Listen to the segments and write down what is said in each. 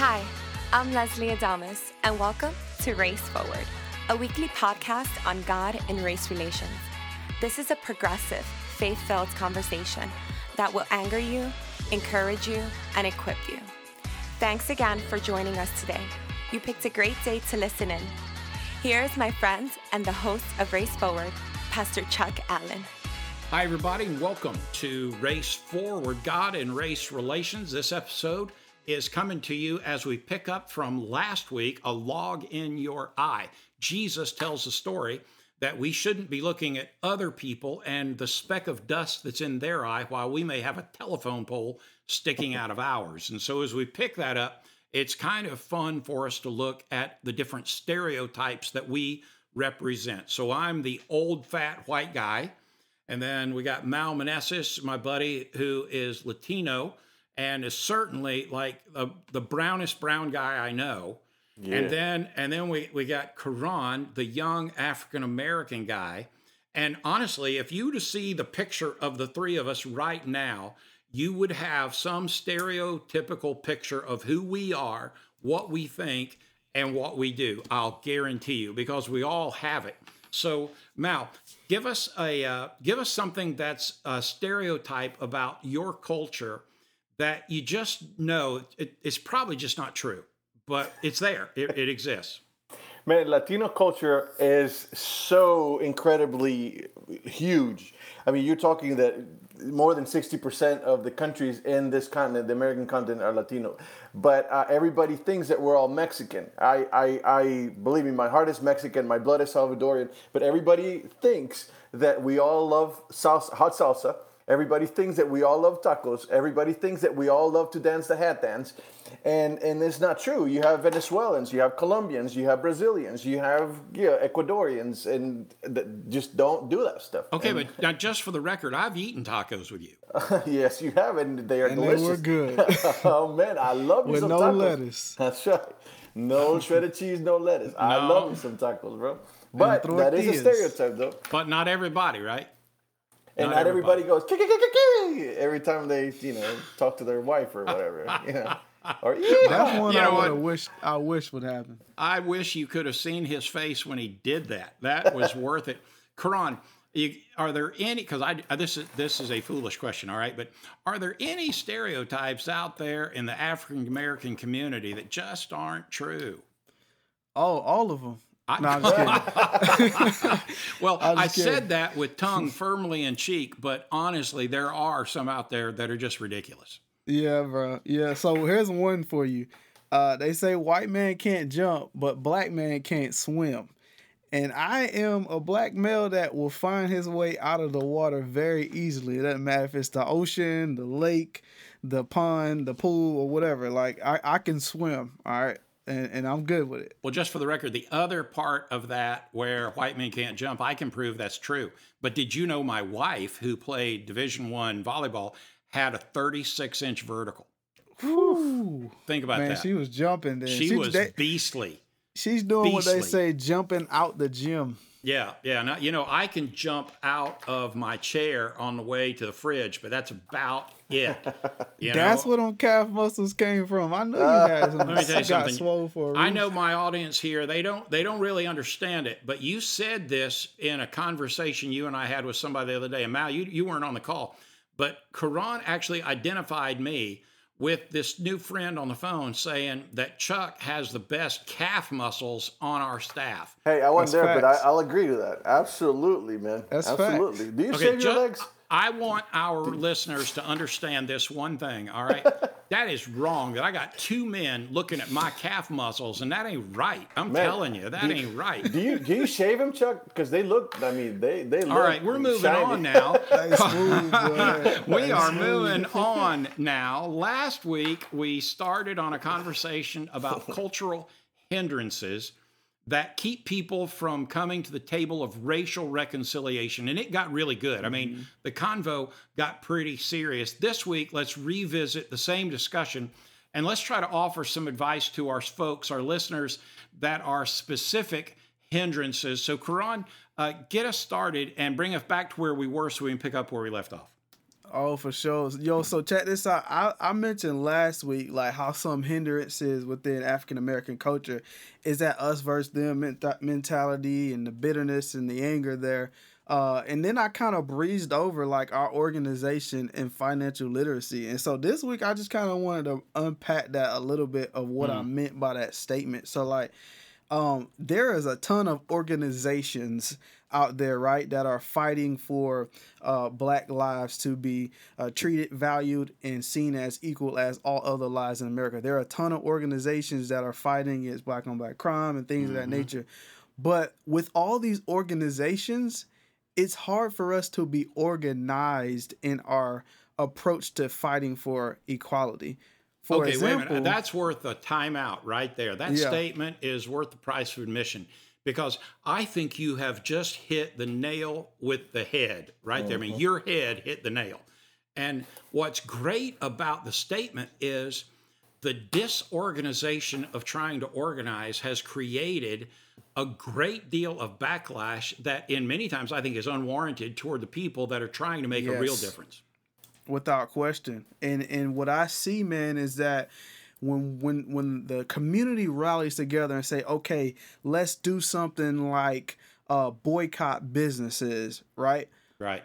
Hi, I'm Leslie Adamas, and welcome to Race Forward, a weekly podcast on God and race relations. This is a progressive, faith filled conversation that will anger you, encourage you, and equip you. Thanks again for joining us today. You picked a great day to listen in. Here is my friend and the host of Race Forward, Pastor Chuck Allen. Hi, everybody, welcome to Race Forward God and Race Relations. This episode is coming to you as we pick up from last week a log in your eye. Jesus tells a story that we shouldn't be looking at other people and the speck of dust that's in their eye while we may have a telephone pole sticking out of ours. And so as we pick that up, it's kind of fun for us to look at the different stereotypes that we represent. So I'm the old fat white guy. And then we got Mal Meneses, my buddy, who is Latino and is certainly like the, the brownest brown guy I know. Yeah. And then and then we, we got Karan, the young African American guy. And honestly, if you to see the picture of the three of us right now, you would have some stereotypical picture of who we are, what we think, and what we do. I'll guarantee you, because we all have it. So, Mal, give us a uh, give us something that's a stereotype about your culture that you just know it, it's probably just not true, but it's there. It, it exists. Man, Latino culture is so incredibly huge. I mean, you're talking that more than 60% of the countries in this continent, the American continent, are Latino. But uh, everybody thinks that we're all Mexican. I, I, I believe me, my heart is Mexican, my blood is Salvadorian. But everybody thinks that we all love salsa, hot salsa. Everybody thinks that we all love tacos. Everybody thinks that we all love to dance the hat dance. And and it's not true. You have Venezuelans, you have Colombians, you have Brazilians, you have yeah, Ecuadorians, and th- just don't do that stuff. Okay, and, but now just for the record, I've eaten tacos with you. yes, you have, and they are and delicious. they were good. oh man, I love you with some no tacos. lettuce. That's right. No shredded cheese, no lettuce. No. I love me some tacos, bro. But that is a stereotype, though. But not everybody, right? And not, not everybody, everybody goes every time they, you know, talk to their wife or whatever. you know. Or, yeah. That's one you know I wish I wish would happen. I wish you could have seen his face when he did that. That was worth it. Karan, you, are there any? Because I uh, this is this is a foolish question, all right. But are there any stereotypes out there in the African American community that just aren't true? Oh, all of them. I, no, I'm just kidding. well, I kidding. said that with tongue firmly in cheek, but honestly, there are some out there that are just ridiculous. Yeah, bro. Yeah. So here's one for you. Uh, they say white man can't jump, but black man can't swim. And I am a black male that will find his way out of the water very easily. It doesn't matter if it's the ocean, the lake, the pond, the pool, or whatever. Like I, I can swim. All right and, and I'm good with it. Well, just for the record, the other part of that where white men can't jump, I can prove that's true. But did you know my wife, who played Division One volleyball, had a 36 inch vertical? Whew. Think about Man, that. she was jumping. Then she, she was they, beastly. She's doing beastly. what they say, jumping out the gym. Yeah, yeah. Now, you know, I can jump out of my chair on the way to the fridge, but that's about it. You that's know? where them calf muscles came from. I know you guys. Let me tell you something. Swole for I know my audience here. They don't. They don't really understand it. But you said this in a conversation you and I had with somebody the other day. And Mal, you you weren't on the call, but Karan actually identified me with this new friend on the phone saying that Chuck has the best calf muscles on our staff. Hey, I wasn't That's there, facts. but I, will agree to that. Absolutely, man. That's Absolutely. Facts. Do you okay, shave your legs? I want our listeners to understand this one thing, all right? that is wrong. That I got two men looking at my calf muscles, and that ain't right. I'm Man, telling you, that ain't right. Do you do you shave them, Chuck? Because they look. I mean, they they. Look all right, we're moving shiny. on now. we are moving on now. Last week we started on a conversation about cultural hindrances that keep people from coming to the table of racial reconciliation. And it got really good. I mean, mm-hmm. the convo got pretty serious. This week, let's revisit the same discussion and let's try to offer some advice to our folks, our listeners, that are specific hindrances. So, Karan, uh, get us started and bring us back to where we were so we can pick up where we left off. Oh, for sure. Yo, so check this out. I, I mentioned last week like how some hindrances within African American culture is that us versus them mentality and the bitterness and the anger there. Uh, and then I kind of breezed over like our organization and financial literacy. And so this week I just kind of wanted to unpack that a little bit of what mm. I meant by that statement. So like um, there is a ton of organizations out there, right, that are fighting for uh, black lives to be uh, treated, valued, and seen as equal as all other lives in America. There are a ton of organizations that are fighting against black on black crime and things mm-hmm. of that mm-hmm. nature. But with all these organizations, it's hard for us to be organized in our approach to fighting for equality. For okay, example, wait a minute. That's worth a timeout right there. That yeah. statement is worth the price of admission because I think you have just hit the nail with the head right there. I mean, mm-hmm. your head hit the nail. And what's great about the statement is the disorganization of trying to organize has created a great deal of backlash that in many times I think is unwarranted toward the people that are trying to make yes. a real difference. Without question. And and what I see, man, is that when when when the community rallies together and say, okay, let's do something like uh boycott businesses, right? Right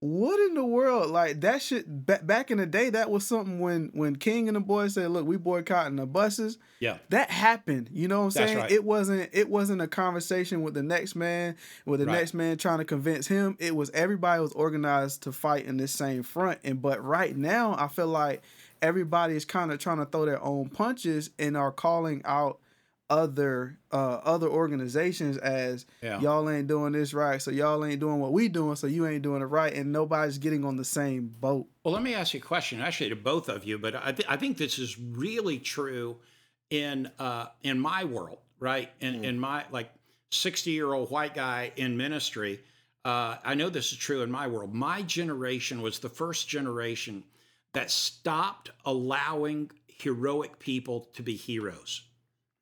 what in the world? Like that shit back, back in the day that was something when when king and the boys said look we boycotting the buses. Yeah. That happened you know what i'm saying? right. it wasn't it wasn't a conversation with the next man with the right. next man trying to convince him. It was everybody was organized to fight in this same front and but right now i feel like everybody is kind of trying to throw their own punches and are calling out other uh other organizations as yeah. y'all ain't doing this right so y'all ain't doing what we doing so you ain't doing it right and nobody's getting on the same boat well let me ask you a question actually to both of you but i, th- I think this is really true in uh in my world right in mm. in my like 60 year old white guy in ministry uh i know this is true in my world my generation was the first generation that stopped allowing heroic people to be heroes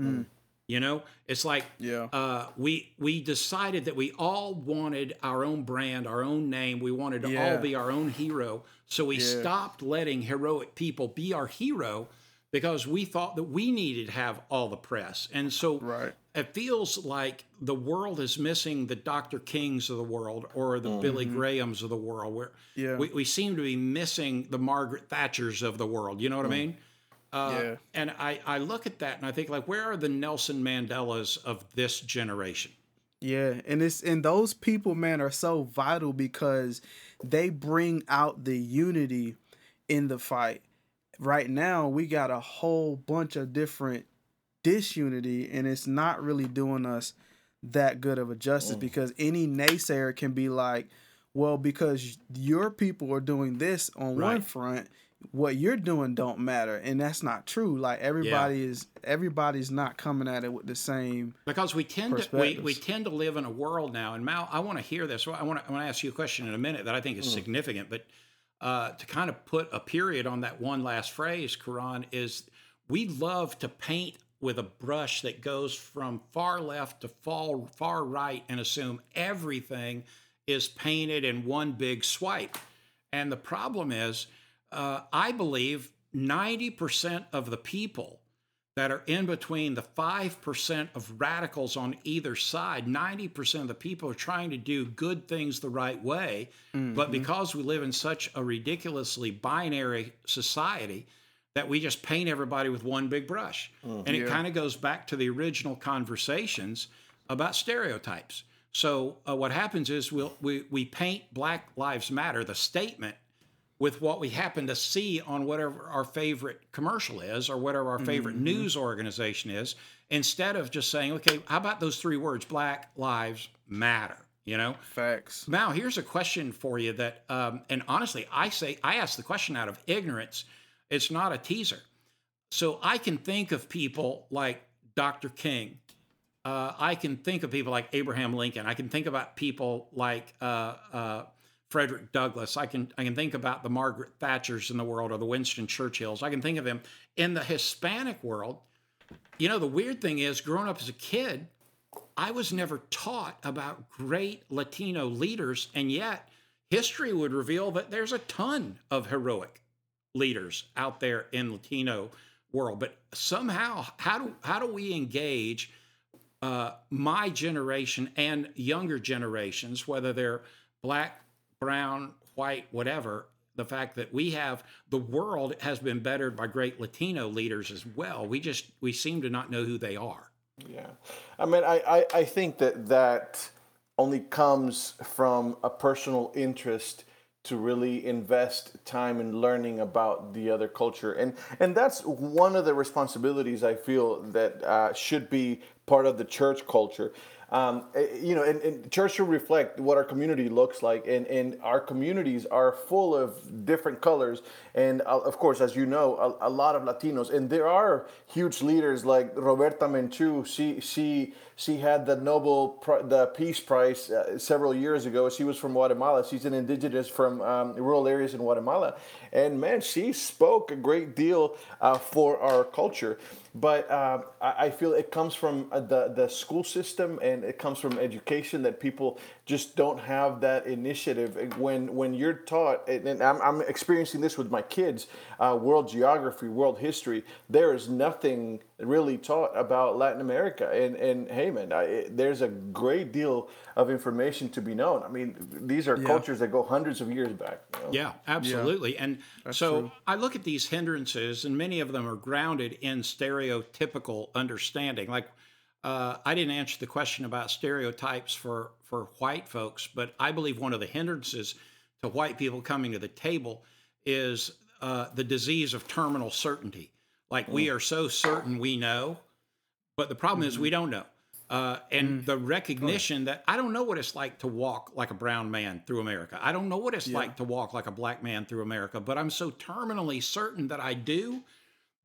Mm. You know, it's like yeah. Uh, we we decided that we all wanted our own brand, our own name. We wanted to yeah. all be our own hero. So we yeah. stopped letting heroic people be our hero because we thought that we needed to have all the press. And so right. it feels like the world is missing the Dr. Kings of the world or the mm-hmm. Billy Grahams of the world, where yeah. we, we seem to be missing the Margaret Thatchers of the world. You know what mm. I mean? Uh, yeah. And I, I look at that and I think like, where are the Nelson Mandelas of this generation? Yeah, and it's and those people, man, are so vital because they bring out the unity in the fight. Right now, we got a whole bunch of different disunity, and it's not really doing us that good of a justice mm. because any naysayer can be like, well, because your people are doing this on right. one front, what you're doing don't matter and that's not true like everybody yeah. is everybody's not coming at it with the same because we tend to we, we tend to live in a world now and mal i want to hear this i want to, I want to ask you a question in a minute that i think is mm. significant but uh, to kind of put a period on that one last phrase Karan is we love to paint with a brush that goes from far left to far far right and assume everything is painted in one big swipe and the problem is uh, I believe 90% of the people that are in between the 5% of radicals on either side, 90% of the people are trying to do good things the right way. Mm-hmm. But because we live in such a ridiculously binary society, that we just paint everybody with one big brush. Mm-hmm. And it kind of goes back to the original conversations about stereotypes. So uh, what happens is we'll, we, we paint Black Lives Matter, the statement, with what we happen to see on whatever our favorite commercial is or whatever our favorite mm-hmm. news organization is, instead of just saying, okay, how about those three words, Black Lives Matter? You know, facts. Now, here's a question for you that, um, and honestly, I say I ask the question out of ignorance. It's not a teaser. So I can think of people like Dr. King. Uh, I can think of people like Abraham Lincoln. I can think about people like uh, uh, Frederick Douglass. I can I can think about the Margaret Thatchers in the world or the Winston Churchills. I can think of them in the Hispanic world. You know, the weird thing is, growing up as a kid, I was never taught about great Latino leaders, and yet history would reveal that there's a ton of heroic leaders out there in Latino world. But somehow, how do how do we engage uh, my generation and younger generations, whether they're black, brown, white, whatever? The fact that we have the world has been bettered by great Latino leaders as well. We just we seem to not know who they are. Yeah, I mean, I, I, I think that that only comes from a personal interest to really invest time in learning about the other culture and and that's one of the responsibilities i feel that uh, should be part of the church culture um, eh, you know, and, and, church should reflect what our community looks like, and, and our communities are full of different colors, and uh, of course, as you know, a, a, lot of Latinos, and there are huge leaders like Rigoberta Menchu. She she she had the Nobel the Peace Prize uh, several years ago. She was from Guatemala. She's an indigenous from um, rural areas in Guatemala, and man, she spoke a great deal uh, for our culture but uh, I, feel it comes from uh, the the school system and it comes from education that people just don't have that initiative. When when you're taught and I'm, I'm experiencing this with my kids uh, world geography world history there is nothing really taught about Latin America and and hey man I, it, there's a great deal of information to be known I mean these are yeah. cultures that go hundreds of years back you know? yeah absolutely yeah. and That's so true. I look at these hindrances and many of them are grounded in stereotypical understanding like uh, I didn't answer the question about stereotypes for for white folks, but I believe one of the hindrances to white people coming to the table is uh, the disease of terminal certainty. Like mm. we are so certain we know, but the problem mm-hmm. is we mm-hmm. don't know. Uh, and mm. the recognition that I don't know what it's like to walk like a brown man through America. I don't know what it's yeah. like to walk like a black man through America, but I'm so terminally certain that I do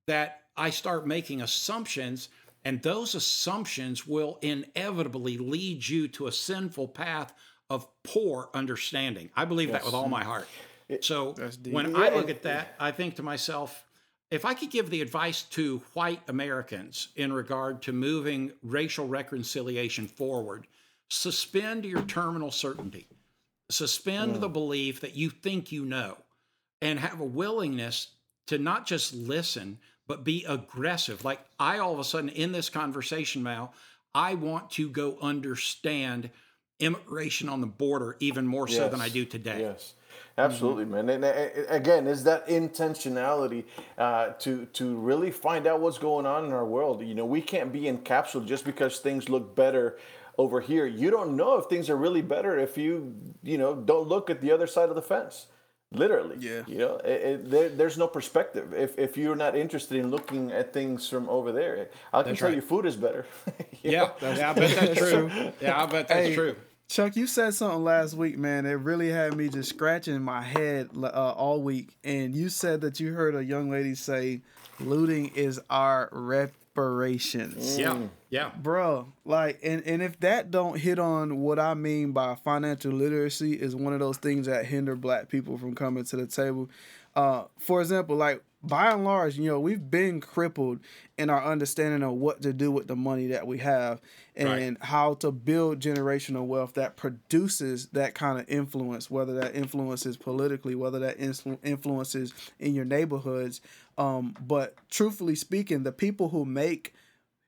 that I start making assumptions and those assumptions will inevitably lead you to a sinful path of poor understanding. I believe yes. that with all my heart. So when I look at that, I think to myself, if I could give the advice to white Americans in regard to moving racial reconciliation forward, suspend your terminal certainty, suspend mm. the belief that you think you know, and have a willingness to not just listen, but be aggressive. Like I all of a sudden in this conversation, Mal, I want to go understand immigration on the border even more so than I do today. Yes. Absolutely, mm-hmm. man. And again, is that intentionality uh, to to really find out what's going on in our world? You know, we can't be encapsulated just because things look better over here. You don't know if things are really better if you you know don't look at the other side of the fence literally yeah you know it, it, there, there's no perspective if, if you're not interested in looking at things from over there i can that's tell right. you food is better yeah yeah i bet that's true yeah i bet that's hey, true chuck you said something last week man it really had me just scratching my head uh, all week and you said that you heard a young lady say looting is our reparations. Yeah, yeah, bro. Like, and and if that don't hit on what I mean by financial literacy is one of those things that hinder Black people from coming to the table. Uh, for example, like by and large, you know, we've been crippled in our understanding of what to do with the money that we have and right. how to build generational wealth that produces that kind of influence, whether that influences politically, whether that influences in your neighborhoods. Um, but truthfully speaking, the people who make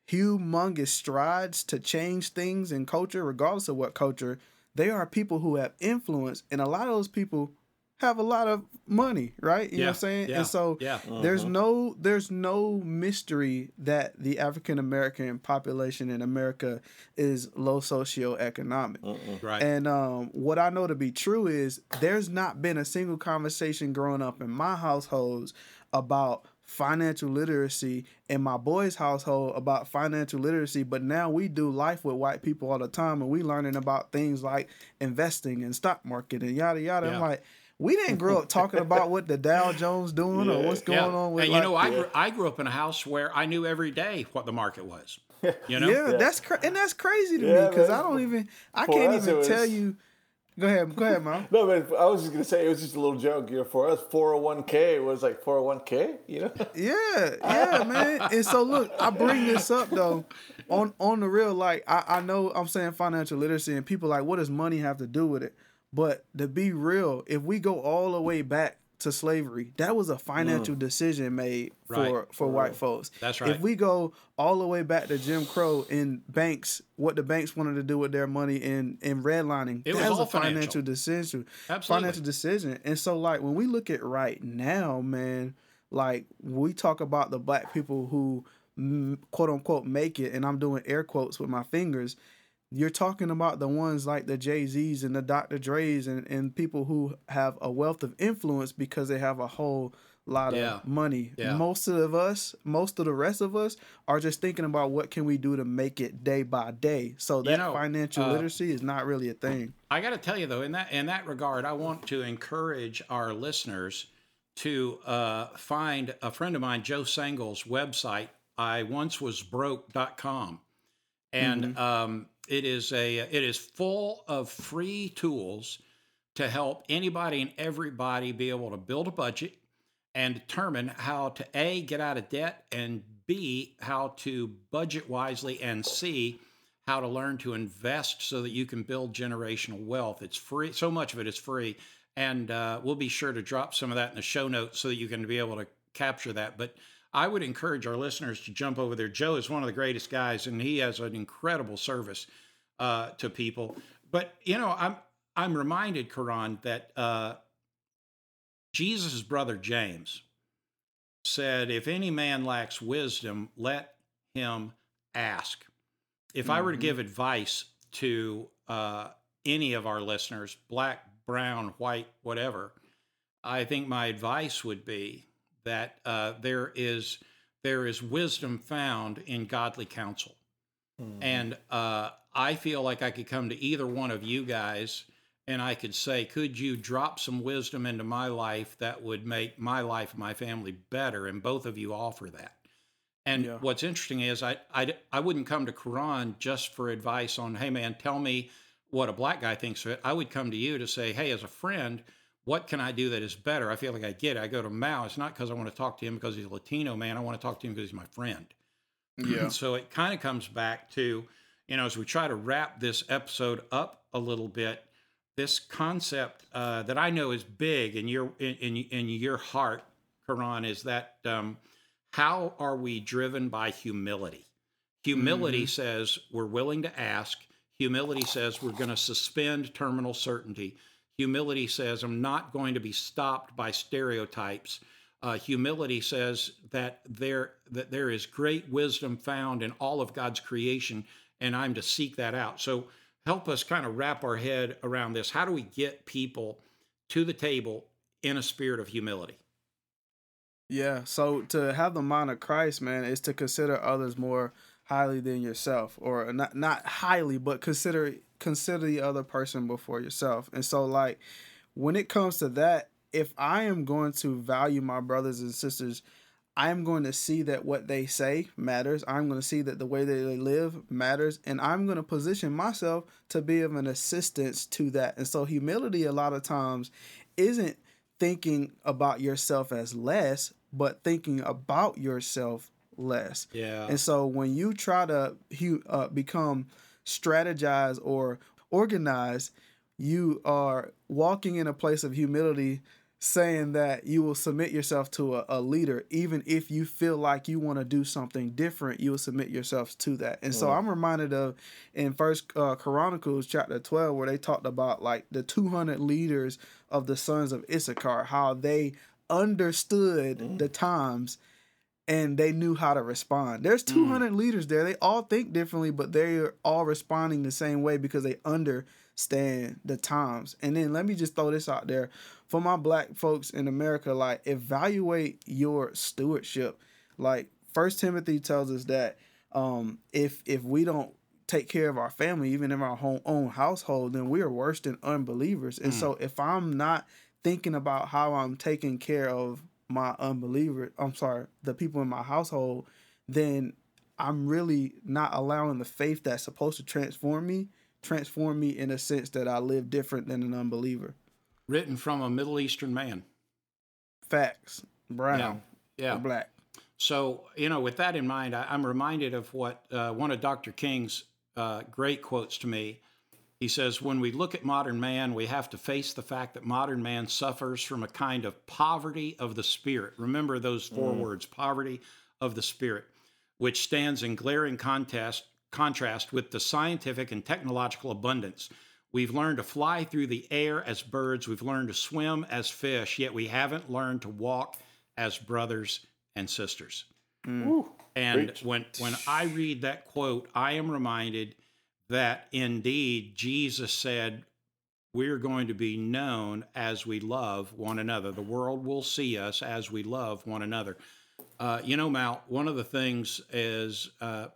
humongous strides to change things in culture, regardless of what culture, they are people who have influence, and a lot of those people have a lot of money, right? You yeah, know what I'm saying? Yeah, and so yeah. there's uh-huh. no there's no mystery that the African American population in America is low socioeconomic. uh Right. And um, what I know to be true is there's not been a single conversation growing up in my households about financial literacy in my boys' household about financial literacy, but now we do life with white people all the time and we learning about things like investing and stock market and yada yada. Yeah. I'm like, we didn't grow up talking about what the Dow Jones doing yeah. or what's going yeah. on with. And you know, I grew, I grew up in a house where I knew every day what the market was. You know, yeah, that's cra- and that's crazy to me because I don't even I For can't even was... tell you. Go ahead, go ahead, mom. no, but I was just gonna say it was just a little joke. You know, for us, four hundred oh one k was like four hundred one k. You know. Yeah, yeah, man. And so look, I bring this up though, on on the real. Like I, I know I'm saying financial literacy, and people like, what does money have to do with it? But to be real, if we go all the way back to slavery, that was a financial decision made for Mm. Right. for white folks. That's right. If we go all the way back to Jim Crow and banks, what the banks wanted to do with their money in in redlining, It was that was all a financial financial. decision. Absolutely. Financial decision. And so like when we look at right now, man, like we talk about the black people who mm, quote unquote make it, and I'm doing air quotes with my fingers. You're talking about the ones like the Jay Z's and the Dr. Dre's and, and people who have a wealth of influence because they have a whole lot Yeah. of money. Yeah. Most of us, most of the rest of us are just thinking about what can we do to make it day by day. So that know, financial uh, literacy is not really a thing. I got to tell you though, in that in that regard, I want to encourage our listeners to uh, find a friend of mine, Joe Sangl's website. I once was broke.com. and um, it is a it is full of free tools to help anybody and everybody be able to build a budget and determine how to a get out of debt and b how to budget wisely and c how to learn to invest so that you can build generational wealth. It's free so much of it is free and uh, we'll be sure to drop some of that in the show notes so that you can be able to capture that. But I would encourage our listeners to jump over there. Joe is one of the greatest guys, and he has an incredible service uh, to people. But you know, I'm I'm reminded, Karan, that uh, Jesus' brother James said, "If any man lacks wisdom, let him ask." If I were to Mhm. give advice to uh, any of our listeners, black, brown, white, whatever, I think my advice would be that uh, there is there is wisdom found in godly counsel, and uh, I feel like I could come to either one of you guys and I could say, could you drop some wisdom into my life that would make my life and my family better? And both of you offer that. And Yeah. what's interesting is I, I I wouldn't come to Karan just for advice on, hey man, tell me what a black guy thinks of it. I would come to you to say, hey, as a friend, what can I do that is better? I feel like I get it. I go to Mal. It's not because I want to talk to him because he's a Latino man. I want to talk to him because he's my friend. Yeah. so it kind of comes back to, you know, as we try to wrap this episode up a little bit, this concept uh, that I know is big in your in in, in your heart, Karan, is that um, how are we driven by humility? Humility says we're willing to ask. Humility says we're going to suspend terminal certainty. Humility says I'm not going to be stopped by stereotypes. Uh, humility says that there that there is great wisdom found in all of God's creation, and I'm to seek that out. So help us kind of wrap our head around this. How do we get people to the table in a spirit of humility? Yeah. So to have the mind of Christ, man, is to consider others more highly than yourself, or not not highly, but consider consider the other person before yourself. And so, like, when it comes to that, if I am going to value my brothers and sisters, I am going to see that what they say matters. I'm going to see that the way that they live matters, and I'm going to position myself to be of an assistance to that. And so, humility a lot of times isn't thinking about yourself as less, but thinking about yourself less. Yeah. And so when you try to uh, become strategize or organize, you are walking in a place of humility, saying that you will submit yourself to a, a leader, even if you feel like you want to do something different, you will submit yourself to that. And so I'm reminded of in First uh, Chronicles chapter 12, where they talked about like the 200 leaders of the sons of Issachar, how they understood the times and they knew how to respond. There's 200 leaders there. They all think differently, but they're all responding the same way because they understand the times. And then let me just throw this out there for my black folks in America like evaluate your stewardship. Like First Timothy tells us that um if if we don't take care of our family even in our home, own household then we are worse than unbelievers. And so if I'm not thinking about how I'm taking care of my unbeliever, I'm sorry, the people in my household, then I'm really not allowing the faith that's supposed to transform me, transform me in a sense that I live different than an unbeliever. Written from a Middle Eastern man. Facts. Brown. Yeah. Yeah. Black. So, you know, with that in mind, I, I'm reminded of what uh, one of Dr. King's uh, great quotes to me He says, when we look at modern man, we have to face the fact that modern man suffers from a kind of poverty of the spirit. Remember those four mm. words poverty of the spirit, which stands in glaring contest, contrast with the scientific and technological abundance. We've learned to fly through the air as birds, we've learned to swim as fish, yet we haven't learned to walk as brothers and sisters. Mm. Woo. And Preach. when when I read that quote, I am reminded that indeed Jesus said, "We're going to be known as we love one another. The world will see us as we love one another." Uh, you know, Mal, one of the things is uh,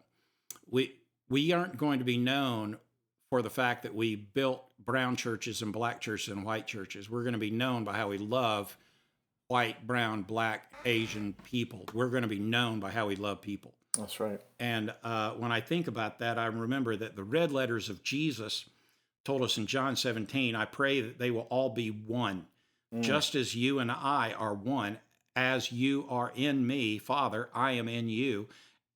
we we aren't going to be known for the fact that we built brown churches and black churches and white churches. We're going to be known by how we love white, brown, black, Asian people. We're going to be known by how we love people. That's right. And uh, when I think about that, I remember that the red letters of Jesus told us in John 17, I pray that they will all be one, just as you and I are one, as you are in me, Father, I am in you.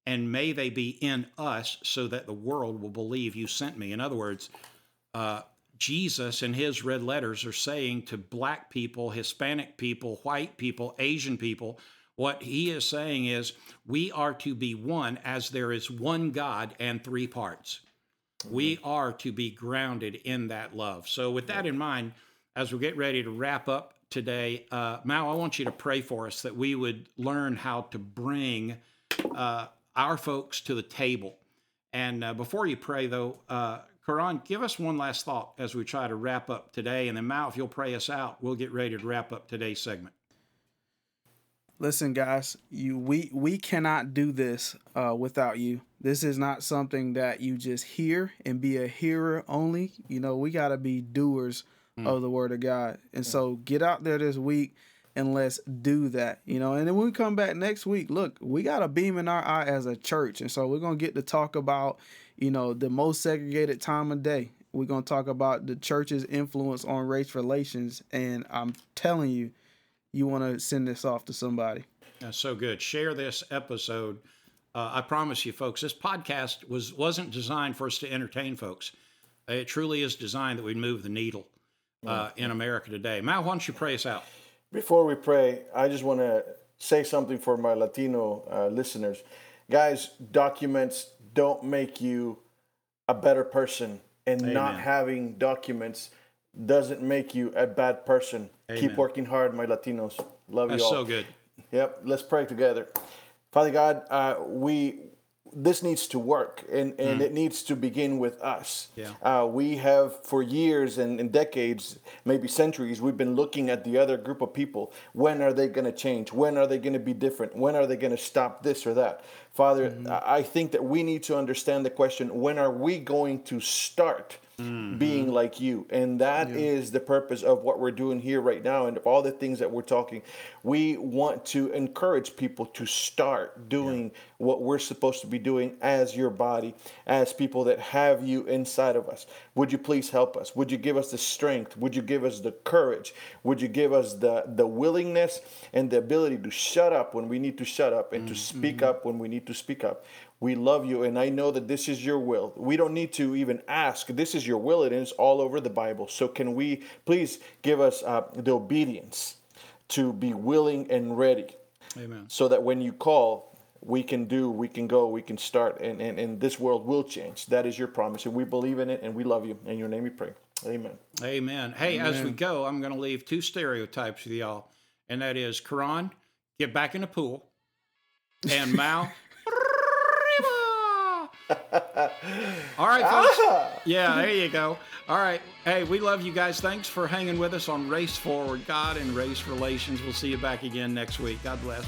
And may they be in us so that the world will believe you sent me. In other words, uh, Jesus and his red letters are saying to black people, Hispanic people, white people, Asian people, what he is saying is we are to be one as there is one God and three parts. We are to be grounded in that love. So, with that in mind, as we get ready to wrap up today, uh, Mal, I want you to pray for us that we would learn how to bring uh, our folks to the table. And uh, before you pray, though, uh, Karan, give us one last thought as we try to wrap up today. And then, Mal, if you'll pray us out, we'll get ready to wrap up today's segment. Listen, guys, you we we cannot do this uh, without you. This is not something that you just hear and be a hearer only. You know, we got to be doers of the word of God. And so, get out there this week and let's do that. You know, and then when we come back next week, look, we got a beam in our eye as a church, and so we're gonna get to talk about, you know, the most segregated time of day. We're gonna talk about the church's influence on race relations, and I'm telling you you want to send this off to somebody. That's so good. Share this episode. Uh, I promise you, folks, this podcast was wasn't designed for us to entertain folks. It truly is designed that we move the needle uh, in America today. Mal, why don't you pray us out? Before we pray, I just want to say something for my Latino uh, listeners. Guys, documents don't make you a better person, and not having documents doesn't make you a bad person. Keep working hard, my Latinos. Love That's you all. so good. Yep, let's pray together. Father God, uh, we this needs to work, and and it needs to begin with us. Yeah. Uh, we have for years and, and decades, maybe centuries, we've been looking at the other group of people. When are they going to change? When are they going to be different? When are they going to stop this or that? Father, I I think that we need to understand the question: When are we going to start? Being mm-hmm. like you. And that is the purpose of what we're doing here right now and of all the things that we're talking. We want to encourage people to start doing what we're supposed to be doing as your body, as people that have you inside of us. Would you please help us? Would you give us the strength? Would you give us the courage? Would you give us the, the willingness and the ability to shut up when we need to shut up and to mm-hmm. speak up when we need to speak up? We love you, and I know that this is your will. We don't need to even ask. This is your will, and it's all over the Bible. So, can we please give us uh, the obedience to be willing and ready Amen. so that when you call, we can do, we can go, we can start, and, and, and this world will change. That is your promise, and we believe in it, and we love you. In your name we pray. Amen. Amen. Hey, as we go, I'm going to leave two stereotypes with y'all, and that is Karan, get back in the pool, and Mal. All right, folks. Ah. Yeah, there you go. All right. Hey, we love you guys. Thanks for hanging with us on Race Forward God and Race Relations. We'll see you back again next week. God bless.